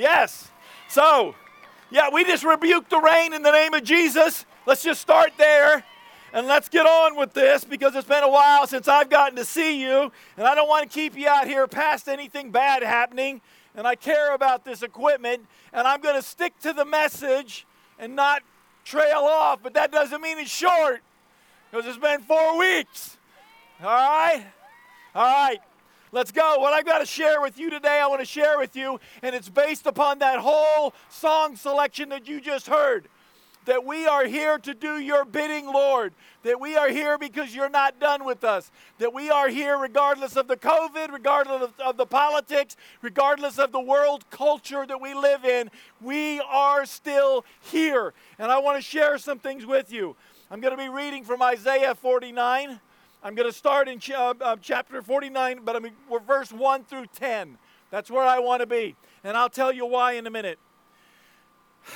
Yes. So, yeah, we just rebuke the rain in the name of Jesus. Let's just start there. And let's get on with this because it's been a while since I've gotten to see you, and I don't want to keep you out here past anything bad happening. And I care about this equipment, and I'm going to stick to the message and not trail off, but that doesn't mean it's short because it's been four weeks. All right? All right. Let's go. What I've got to share with you today, I want to share with you, and it's based upon that whole song selection that you just heard. That we are here to do your bidding, Lord. That we are here because you're not done with us. That we are here regardless of the COVID, regardless of, of the politics, regardless of the world culture that we live in. We are still here. And I want to share some things with you. I'm going to be reading from Isaiah 49. I'm going to start in ch- uh, uh, chapter 49, but I mean, we're verse 1 through 10. That's where I want to be. And I'll tell you why in a minute.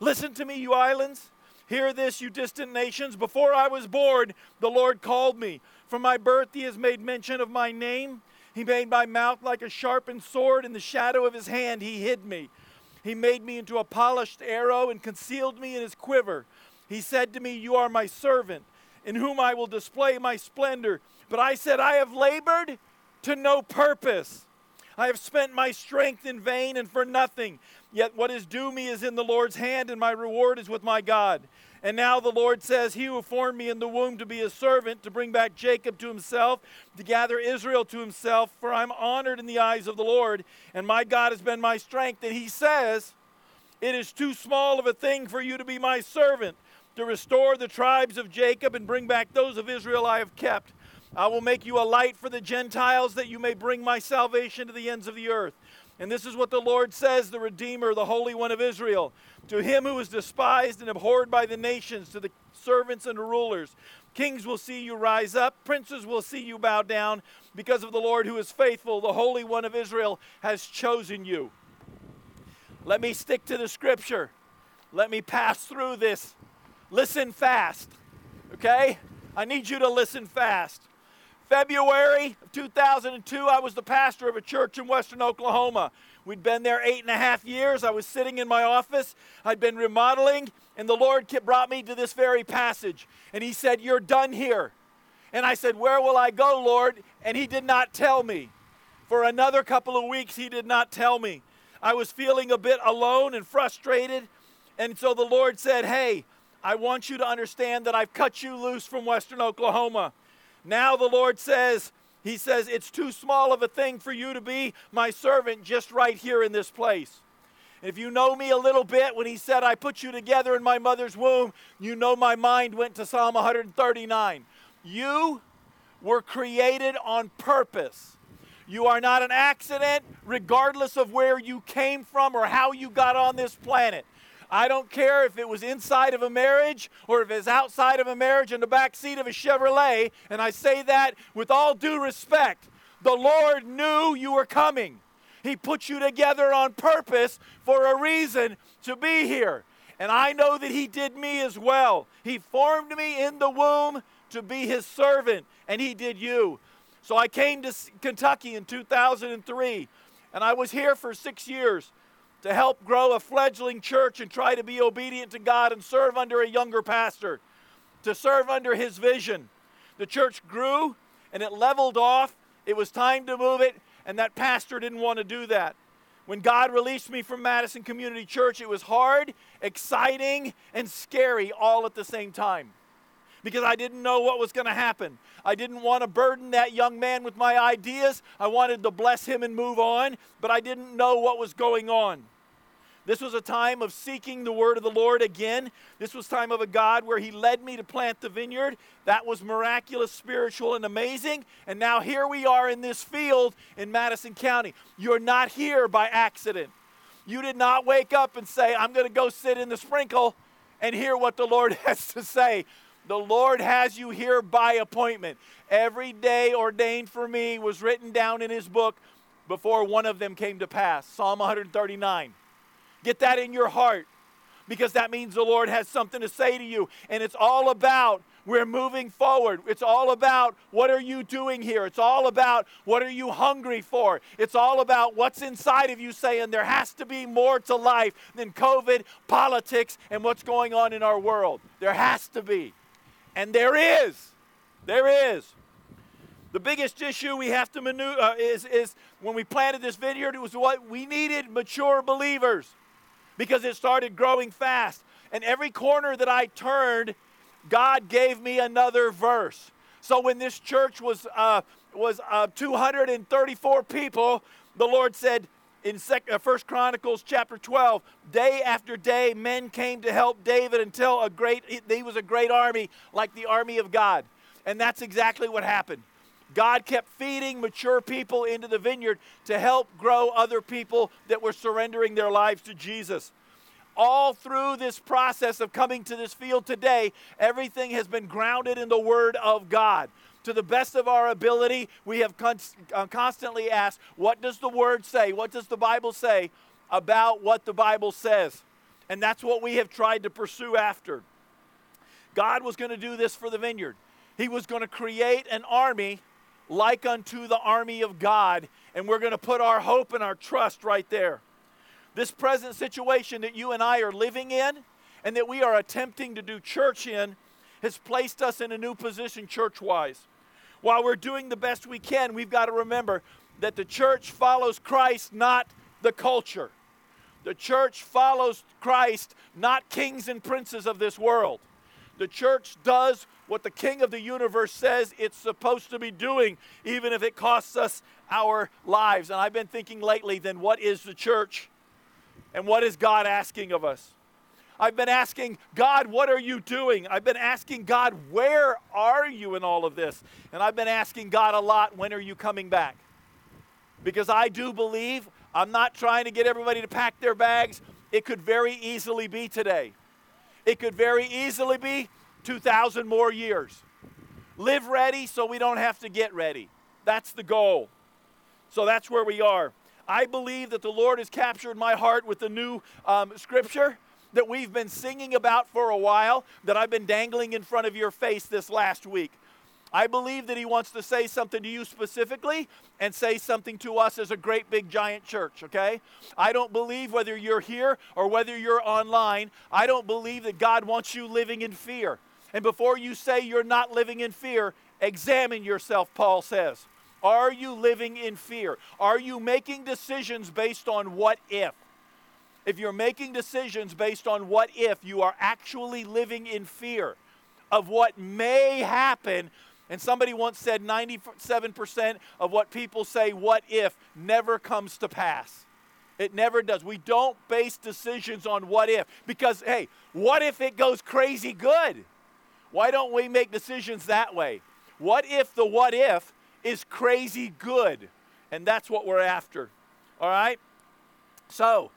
Listen to me, you islands. Hear this, you distant nations. Before I was born, the Lord called me. From my birth, He has made mention of my name. He made my mouth like a sharpened sword. In the shadow of His hand, He hid me. He made me into a polished arrow and concealed me in His quiver. He said to me, You are my servant in whom I will display my splendor. But I said, I have labored to no purpose. I have spent my strength in vain and for nothing. Yet what is due me is in the Lord's hand, and my reward is with my God. And now the Lord says, He who formed me in the womb to be a servant, to bring back Jacob to himself, to gather Israel to himself, for I'm honored in the eyes of the Lord, and my God has been my strength. And He says, It is too small of a thing for you to be my servant to restore the tribes of Jacob and bring back those of Israel I have kept. I will make you a light for the Gentiles that you may bring my salvation to the ends of the earth. And this is what the Lord says, the Redeemer, the Holy One of Israel. To him who is despised and abhorred by the nations, to the servants and the rulers. Kings will see you rise up, princes will see you bow down, because of the Lord who is faithful, the Holy One of Israel has chosen you. Let me stick to the scripture. Let me pass through this Listen fast, okay? I need you to listen fast. February of 2002, I was the pastor of a church in Western Oklahoma. We'd been there eight and a half years. I was sitting in my office. I'd been remodeling, and the Lord brought me to this very passage. And He said, You're done here. And I said, Where will I go, Lord? And He did not tell me. For another couple of weeks, He did not tell me. I was feeling a bit alone and frustrated. And so the Lord said, Hey, I want you to understand that I've cut you loose from Western Oklahoma. Now the Lord says, He says, it's too small of a thing for you to be my servant just right here in this place. If you know me a little bit, when He said, I put you together in my mother's womb, you know my mind went to Psalm 139. You were created on purpose. You are not an accident, regardless of where you came from or how you got on this planet. I don't care if it was inside of a marriage or if it's outside of a marriage in the back seat of a Chevrolet, and I say that with all due respect. The Lord knew you were coming. He put you together on purpose for a reason to be here. And I know that He did me as well. He formed me in the womb to be His servant, and He did you. So I came to Kentucky in 2003, and I was here for six years to help grow a fledgling church and try to be obedient to God and serve under a younger pastor, to serve under his vision. The church grew and it leveled off. It was time to move it, and that pastor didn't want to do that. When God released me from Madison Community Church, it was hard, exciting, and scary all at the same time because I didn't know what was going to happen. I didn't want to burden that young man with my ideas. I wanted to bless him and move on, but I didn't know what was going on. This was a time of seeking the word of the Lord again. This was time of a God where he led me to plant the vineyard. That was miraculous, spiritual, and amazing. And now here we are in this field in Madison County. You're not here by accident. You did not wake up and say, I'm going to go sit in the sprinkle and hear what the Lord has to say. The Lord has you here by appointment. Every day ordained for me was written down in his book before one of them came to pass. Psalm 139. Get that in your heart because that means the Lord has something to say to you. And it's all about We're moving forward. It's all about what are you doing here? It's all about what are you hungry for? It's all about what's inside of you saying there has to be more to life than COVID, politics, and what's going on in our world. There has to be. And there is. There is. The biggest issue we have to maneuver uh, is, is when we planted this vineyard, it was what we needed mature believers because it started growing fast. And every corner that I turned, God gave me another verse. So when this church was, uh, was uh, 234 people, the Lord said in uh, First Chronicles chapter 12, day after day, men came to help David until a great, he was a great army, like the army of God. And that's exactly what happened. God kept feeding mature people into the vineyard to help grow other people that were surrendering their lives to Jesus all through this process of coming to this field today, everything has been grounded in the Word of God. To the best of our ability, we have uh, constantly asked, What does the Word say? What does the Bible say about what the Bible says? And that's what we have tried to pursue after. God was going to do this for the vineyard. He was going to create an army like unto the army of God, and we're going to put our hope and our trust right there. This present situation that you and I are living in and that we are attempting to do church in has placed us in a new position church wise. While we're doing the best we can, we've got to remember that the church follows Christ, not the culture. The church follows Christ, not kings and princes of this world. The church does what the king of the universe says it's supposed to be doing, even if it costs us our lives. And I've been thinking lately, then what is the church? And what is God asking of us? I've been asking God, what are you doing? I've been asking God, where are you in all of this? And I've been asking God a lot, when are you coming back? Because I do believe, I'm not trying to get everybody to pack their bags. It could very easily be today. It could very easily be 2,000 more years. Live ready so we don't have to get ready. That's the goal. So that's where we are. I believe that the Lord has captured my heart with the new um, scripture that we've been singing about for a while, that I've been dangling in front of your face this last week. I believe that He wants to say something to you specifically and say something to us as a great big giant church, okay? I don't believe whether you're here or whether you're online, I don't believe that God wants you living in fear. And before you say you're not living in fear, examine yourself, Paul says. Are you living in fear? Are you making decisions based on what if? If you're making decisions based on what if, you are actually living in fear of what may happen. And somebody once said 97% of what people say, what if, never comes to pass. It never does. We don't base decisions on what if. Because, hey, what if it goes crazy good? Why don't we make decisions that way? What if the what if is crazy good. And that's what we're after. All right? So,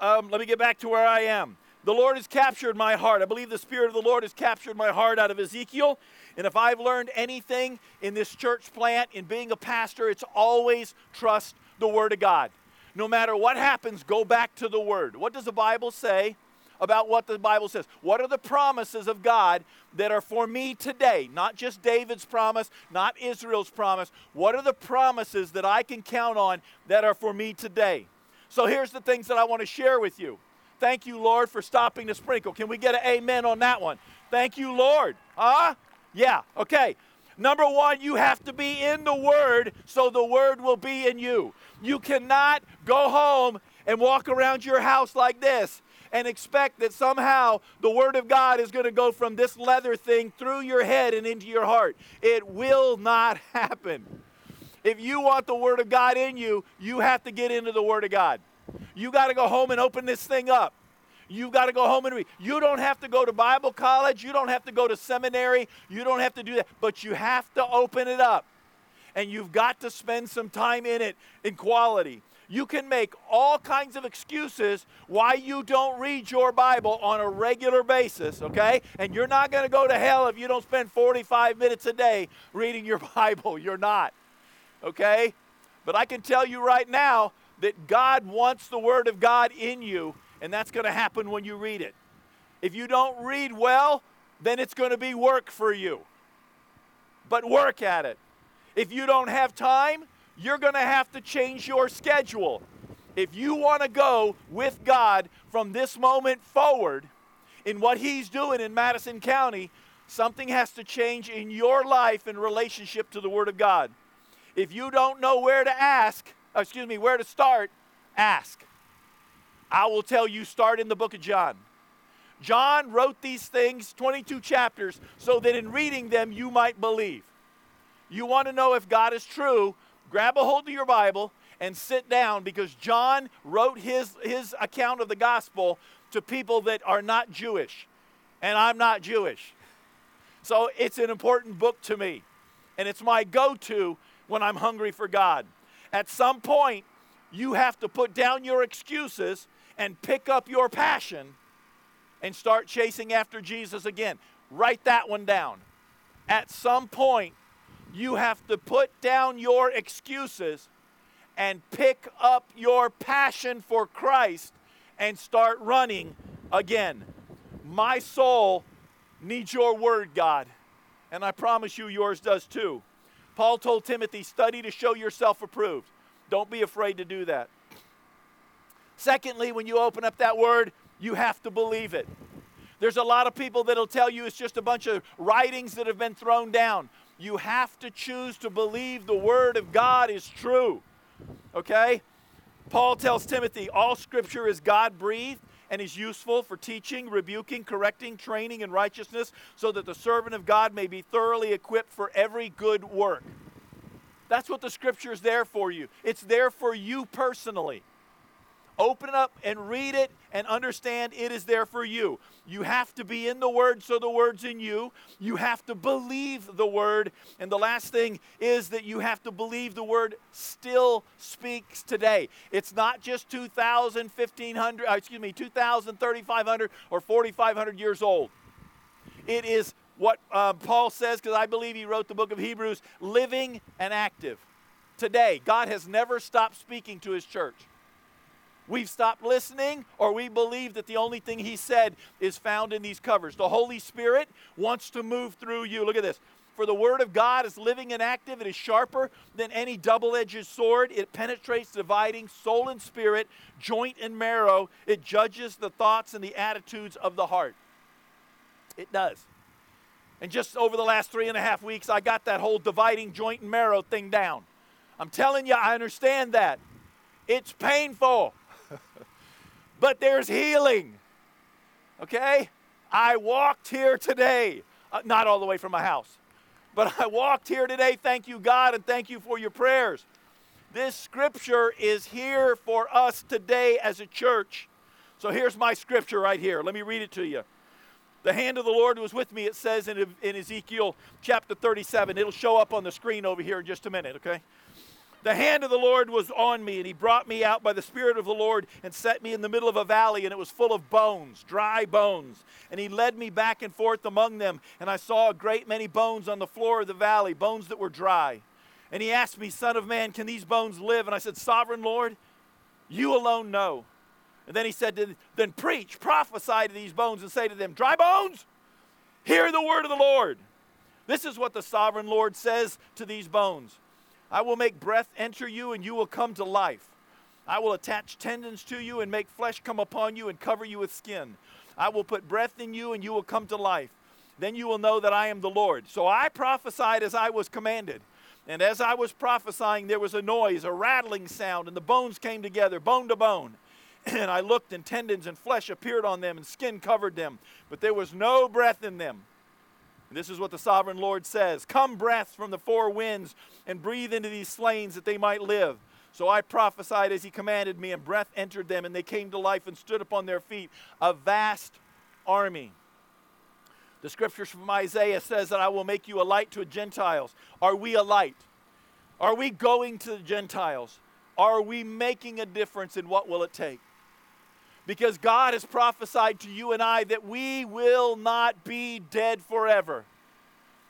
um, let me get back to where I am. The Lord has captured my heart. I believe the Spirit of the Lord has captured my heart out of Ezekiel. And if I've learned anything in this church plant, in being a pastor, it's always trust the Word of God. No matter what happens, go back to the Word. What does the Bible say? about what the Bible says. What are the promises of God that are for me today? Not just David's promise, not Israel's promise. What are the promises that I can count on that are for me today? So here's the things that I want to share with you. Thank you, Lord, for stopping the sprinkle. Can we get an amen on that one? Thank you, Lord. Huh? Yeah, okay. Number one, you have to be in the Word so the Word will be in you. You cannot go home and walk around your house like this and expect that somehow the Word of God is going to go from this leather thing through your head and into your heart. It will not happen. If you want the Word of God in you, you have to get into the Word of God. You got to go home and open this thing up. You've got to go home and read. You don't have to go to Bible college. You don't have to go to seminary. You don't have to do that. But you have to open it up. And you've got to spend some time in it in quality. You can make all kinds of excuses why you don't read your Bible on a regular basis, okay? And you're not going to go to hell if you don't spend 45 minutes a day reading your Bible. You're not, okay? But I can tell you right now that God wants the Word of God in you, and that's going to happen when you read it. If you don't read well, then it's going to be work for you. But work at it. If you don't have time, you're going to have to change your schedule. If you want to go with God from this moment forward in what He's doing in Madison County, something has to change in your life in relationship to the Word of God. If you don't know where to ask, uh, excuse me, where to start, ask. I will tell you, start in the book of John. John wrote these things, 22 chapters, so that in reading them you might believe. You want to know if God is true, grab a hold of your Bible and sit down because John wrote his, his account of the gospel to people that are not Jewish. And I'm not Jewish. So it's an important book to me. And it's my go to when I'm hungry for God. At some point, you have to put down your excuses and pick up your passion and start chasing after Jesus again. Write that one down. At some point, you have to put down your excuses and pick up your passion for Christ and start running again. My soul needs your word, God, and I promise you yours does too. Paul told Timothy, study to show yourself approved. Don't be afraid to do that. Secondly, when you open up that word, you have to believe it. There's a lot of people that'll tell you it's just a bunch of writings that have been thrown down. You have to choose to believe the word of God is true. Okay? Paul tells Timothy, all scripture is God breathed and is useful for teaching, rebuking, correcting, training in righteousness, so that the servant of God may be thoroughly equipped for every good work. That's what the scripture is there for you. It's there for you personally. Open it up and read it and understand it is there for you. You have to be in the Word so the Word's in you. You have to believe the Word. And the last thing is that you have to believe the Word still speaks today. It's not just 2,000, 1,500, uh, excuse me, 2,000, 3,500, or 4,500 years old. It is what uh, Paul says, because I believe he wrote the book of Hebrews, living and active. Today, God has never stopped speaking to his church. We've stopped listening, or we believe that the only thing He said is found in these covers. The Holy Spirit wants to move through you. Look at this. For the Word of God is living and active. It is sharper than any double edged sword. It penetrates, dividing soul and spirit, joint and marrow. It judges the thoughts and the attitudes of the heart. It does. And just over the last three and a half weeks, I got that whole dividing joint and marrow thing down. I'm telling you, I understand that. It's painful but there's healing. Okay? I walked here today, uh, not all the way from my house, but I walked here today. Thank you, God, and thank you for your prayers. This scripture is here for us today as a church. So here's my scripture right here. Let me read it to you. The hand of the Lord was with me, it says in, in Ezekiel chapter 37. It'll show up on the screen over here in just a minute, okay? The hand of the Lord was on me, and he brought me out by the Spirit of the Lord and set me in the middle of a valley, and it was full of bones, dry bones. And he led me back and forth among them, and I saw a great many bones on the floor of the valley, bones that were dry. And he asked me, Son of man, can these bones live? And I said, Sovereign Lord, you alone know. And then he said, Then preach, prophesy to these bones, and say to them, Dry bones, hear the word of the Lord. This is what the sovereign Lord says to these bones. I will make breath enter you, and you will come to life. I will attach tendons to you and make flesh come upon you and cover you with skin. I will put breath in you, and you will come to life. Then you will know that I am the Lord. So I prophesied as I was commanded. And as I was prophesying, there was a noise, a rattling sound, and the bones came together, bone to bone. And I looked, and tendons and flesh appeared on them, and skin covered them, but there was no breath in them. And this is what the sovereign Lord says Come, breath from the four winds, and breathe into these slain that they might live. So I prophesied as he commanded me, and breath entered them, and they came to life and stood upon their feet, a vast army. The scriptures from Isaiah says that I will make you a light to the Gentiles. Are we a light? Are we going to the Gentiles? Are we making a difference in what will it take? Because God has prophesied to you and I that we will not be dead forever.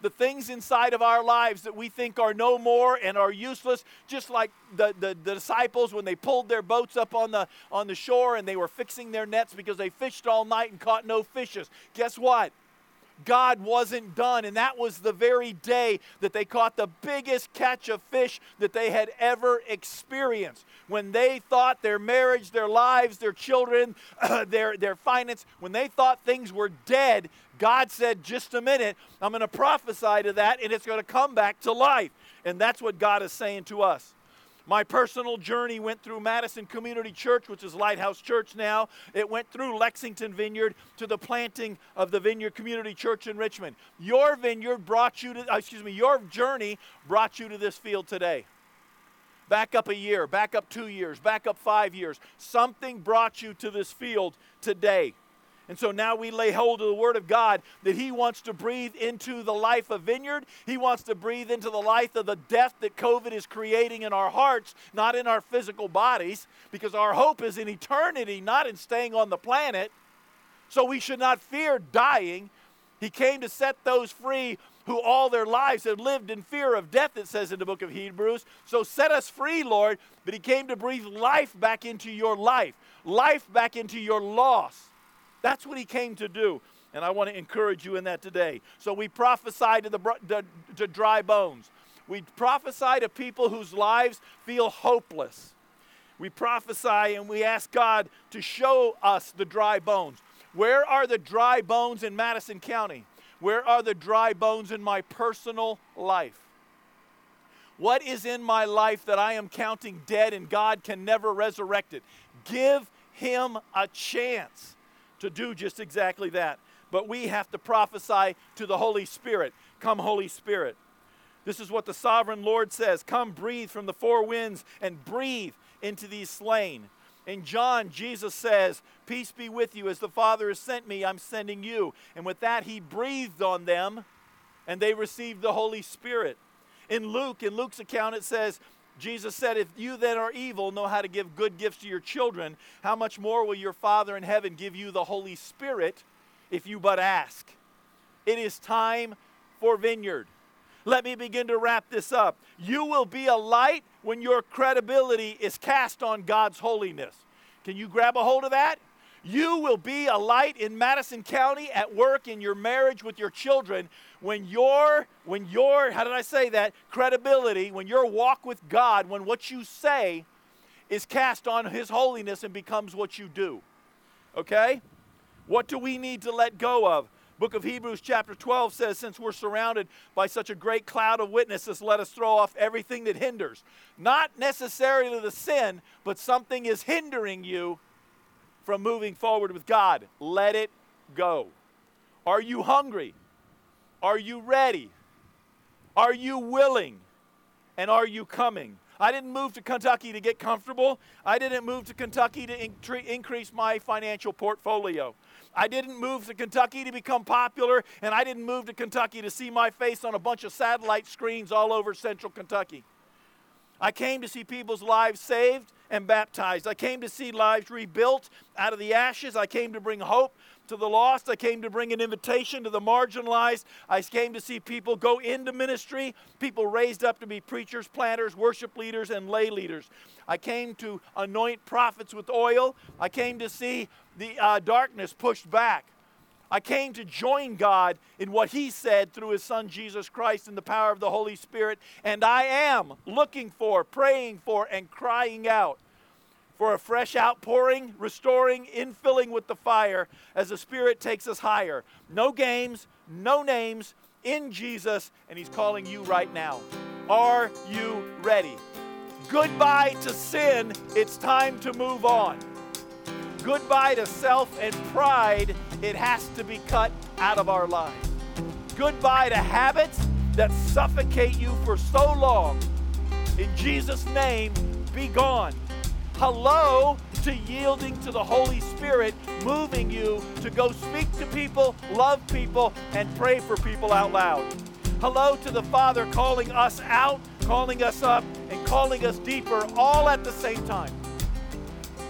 The things inside of our lives that we think are no more and are useless, just like the, the, the, disciples when they pulled their boats up on the, on the shore and they were fixing their nets because they fished all night and caught no fishes. Guess what? God wasn't done. And that was the very day that they caught the biggest catch of fish that they had ever experienced. When they thought their marriage, their lives, their children, their, their finance, when they thought things were dead, God said, just a minute, I'm going to prophesy to that and it's going to come back to life. And that's what God is saying to us. My personal journey went through Madison Community Church, which is Lighthouse Church now. It went through Lexington Vineyard to the planting of the Vineyard Community Church in Richmond. Your vineyard brought you to, uh, excuse me, your journey brought you to this field today. Back up a year, back up two years, back up five years. Something brought you to this field today. And so now we lay hold of the Word of God that He wants to breathe into the life of Vineyard. He wants to breathe into the life of the death that COVID is creating in our hearts, not in our physical bodies, because our hope is in eternity, not in staying on the planet. So we should not fear dying. He came to set those free who all their lives have lived in fear of death, it says in the book of Hebrews. So set us free, Lord. But He came to breathe life back into your life, life back into your loss. That's what he came to do. And I want to encourage you in that today. So we prophesy to the, the to dry bones. We prophesy to people whose lives feel hopeless. We prophesy and we ask God to show us the dry bones. Where are the dry bones in Madison County? Where are the dry bones in my personal life? What is in my life that I am counting dead and God can never resurrect it? Give him a chance to do just exactly that. But we have to prophesy to the Holy Spirit. Come, Holy Spirit. This is what the sovereign Lord says Come, breathe from the four winds and breathe into these slain. In John, Jesus says, Peace be with you. As the Father has sent me, I'm sending you. And with that, he breathed on them and they received the Holy Spirit. In Luke, in Luke's account, it says, Jesus said, If you that are evil know how to give good gifts to your children, how much more will your Father in heaven give you the Holy Spirit if you but ask? It is time for vineyard. Let me begin to wrap this up. You will be a light when your credibility is cast on God's holiness. Can you grab a hold of that? You will be a light in Madison County at work in your marriage with your children when your when your how did I say that credibility, when your walk with God, when what you say is cast on his holiness and becomes what you do. Okay? What do we need to let go of? Book of Hebrews chapter 12 says since we're surrounded by such a great cloud of witnesses, let us throw off everything that hinders. Not necessarily the sin, but something is hindering you from moving forward with God. Let it go. Are you hungry? Are you ready? Are you willing? And are you coming? I didn't move to Kentucky to get comfortable. I didn't move to Kentucky to in- increase my financial portfolio. I didn't move to Kentucky to become popular, and I didn't move to Kentucky to see my face on a bunch of satellite screens all over central Kentucky. I came to see people's lives saved and baptized. I came to see lives rebuilt out of the ashes. I came to bring hope to the lost. I came to bring an invitation to the marginalized. I came to see people go into ministry, people raised up to be preachers, planters, worship leaders, and lay leaders. I came to anoint prophets with oil. I came to see the uh, darkness pushed back. I came to join God in what He said through His Son Jesus Christ in the power of the Holy Spirit. And I am looking for, praying for, and crying out for a fresh outpouring, restoring, infilling with the fire as the Spirit takes us higher. No games, no names, in Jesus, and He's calling you right now. Are you ready? Goodbye to sin. It's time to move on. Goodbye to self and pride. It has to be cut out of our lives. Goodbye to habits that suffocate you for so long. In Jesus' name, be gone. Hello to yielding to the Holy Spirit, moving you to go speak to people, love people, and pray for people out loud. Hello to the Father calling us out, calling us up, and calling us deeper all at the same time.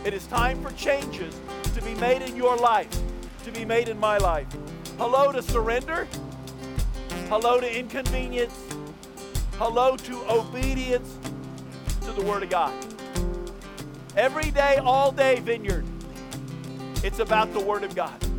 It is time for changes to be made in your life, to be made in my life. Hello to surrender. Hello to inconvenience. Hello to obedience to the Word of God. Every day, all day, Vineyard, it's about the Word of God.